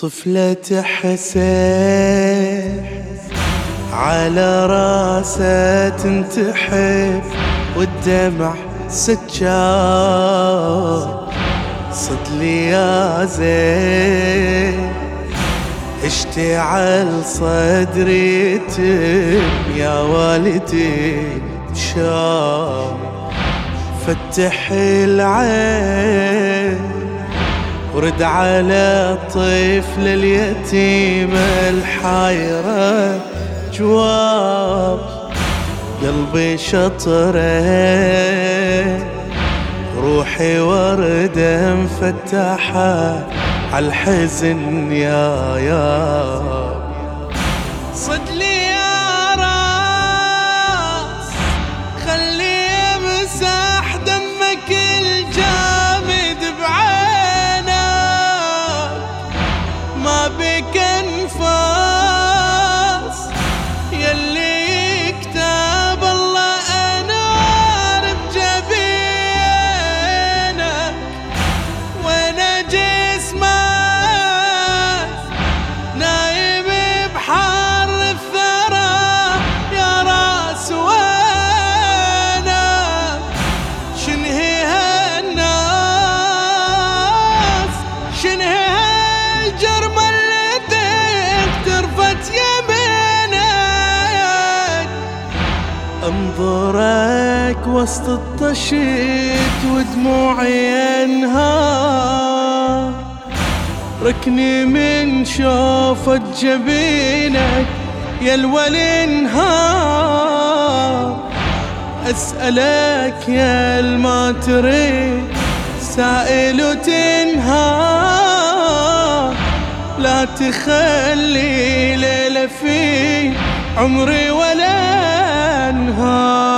طفلة حسين على راسه تنتحب والدمع سجار صد لي يا زين اشتعل صدري تم يا والدي شار فتح العين ورد على الطفل اليتيم الحايرة جواب قلبي شطرة. روحي وردة مفتحة عالحزن يا يا. صدلي أنظرك وسط الطشت ودموعي انهار ركني من شوفة جبينك يا الولي انهار. أسألك يا الما تريد سائل وتنهار. لا تخلي ليلة في عمري ولا her.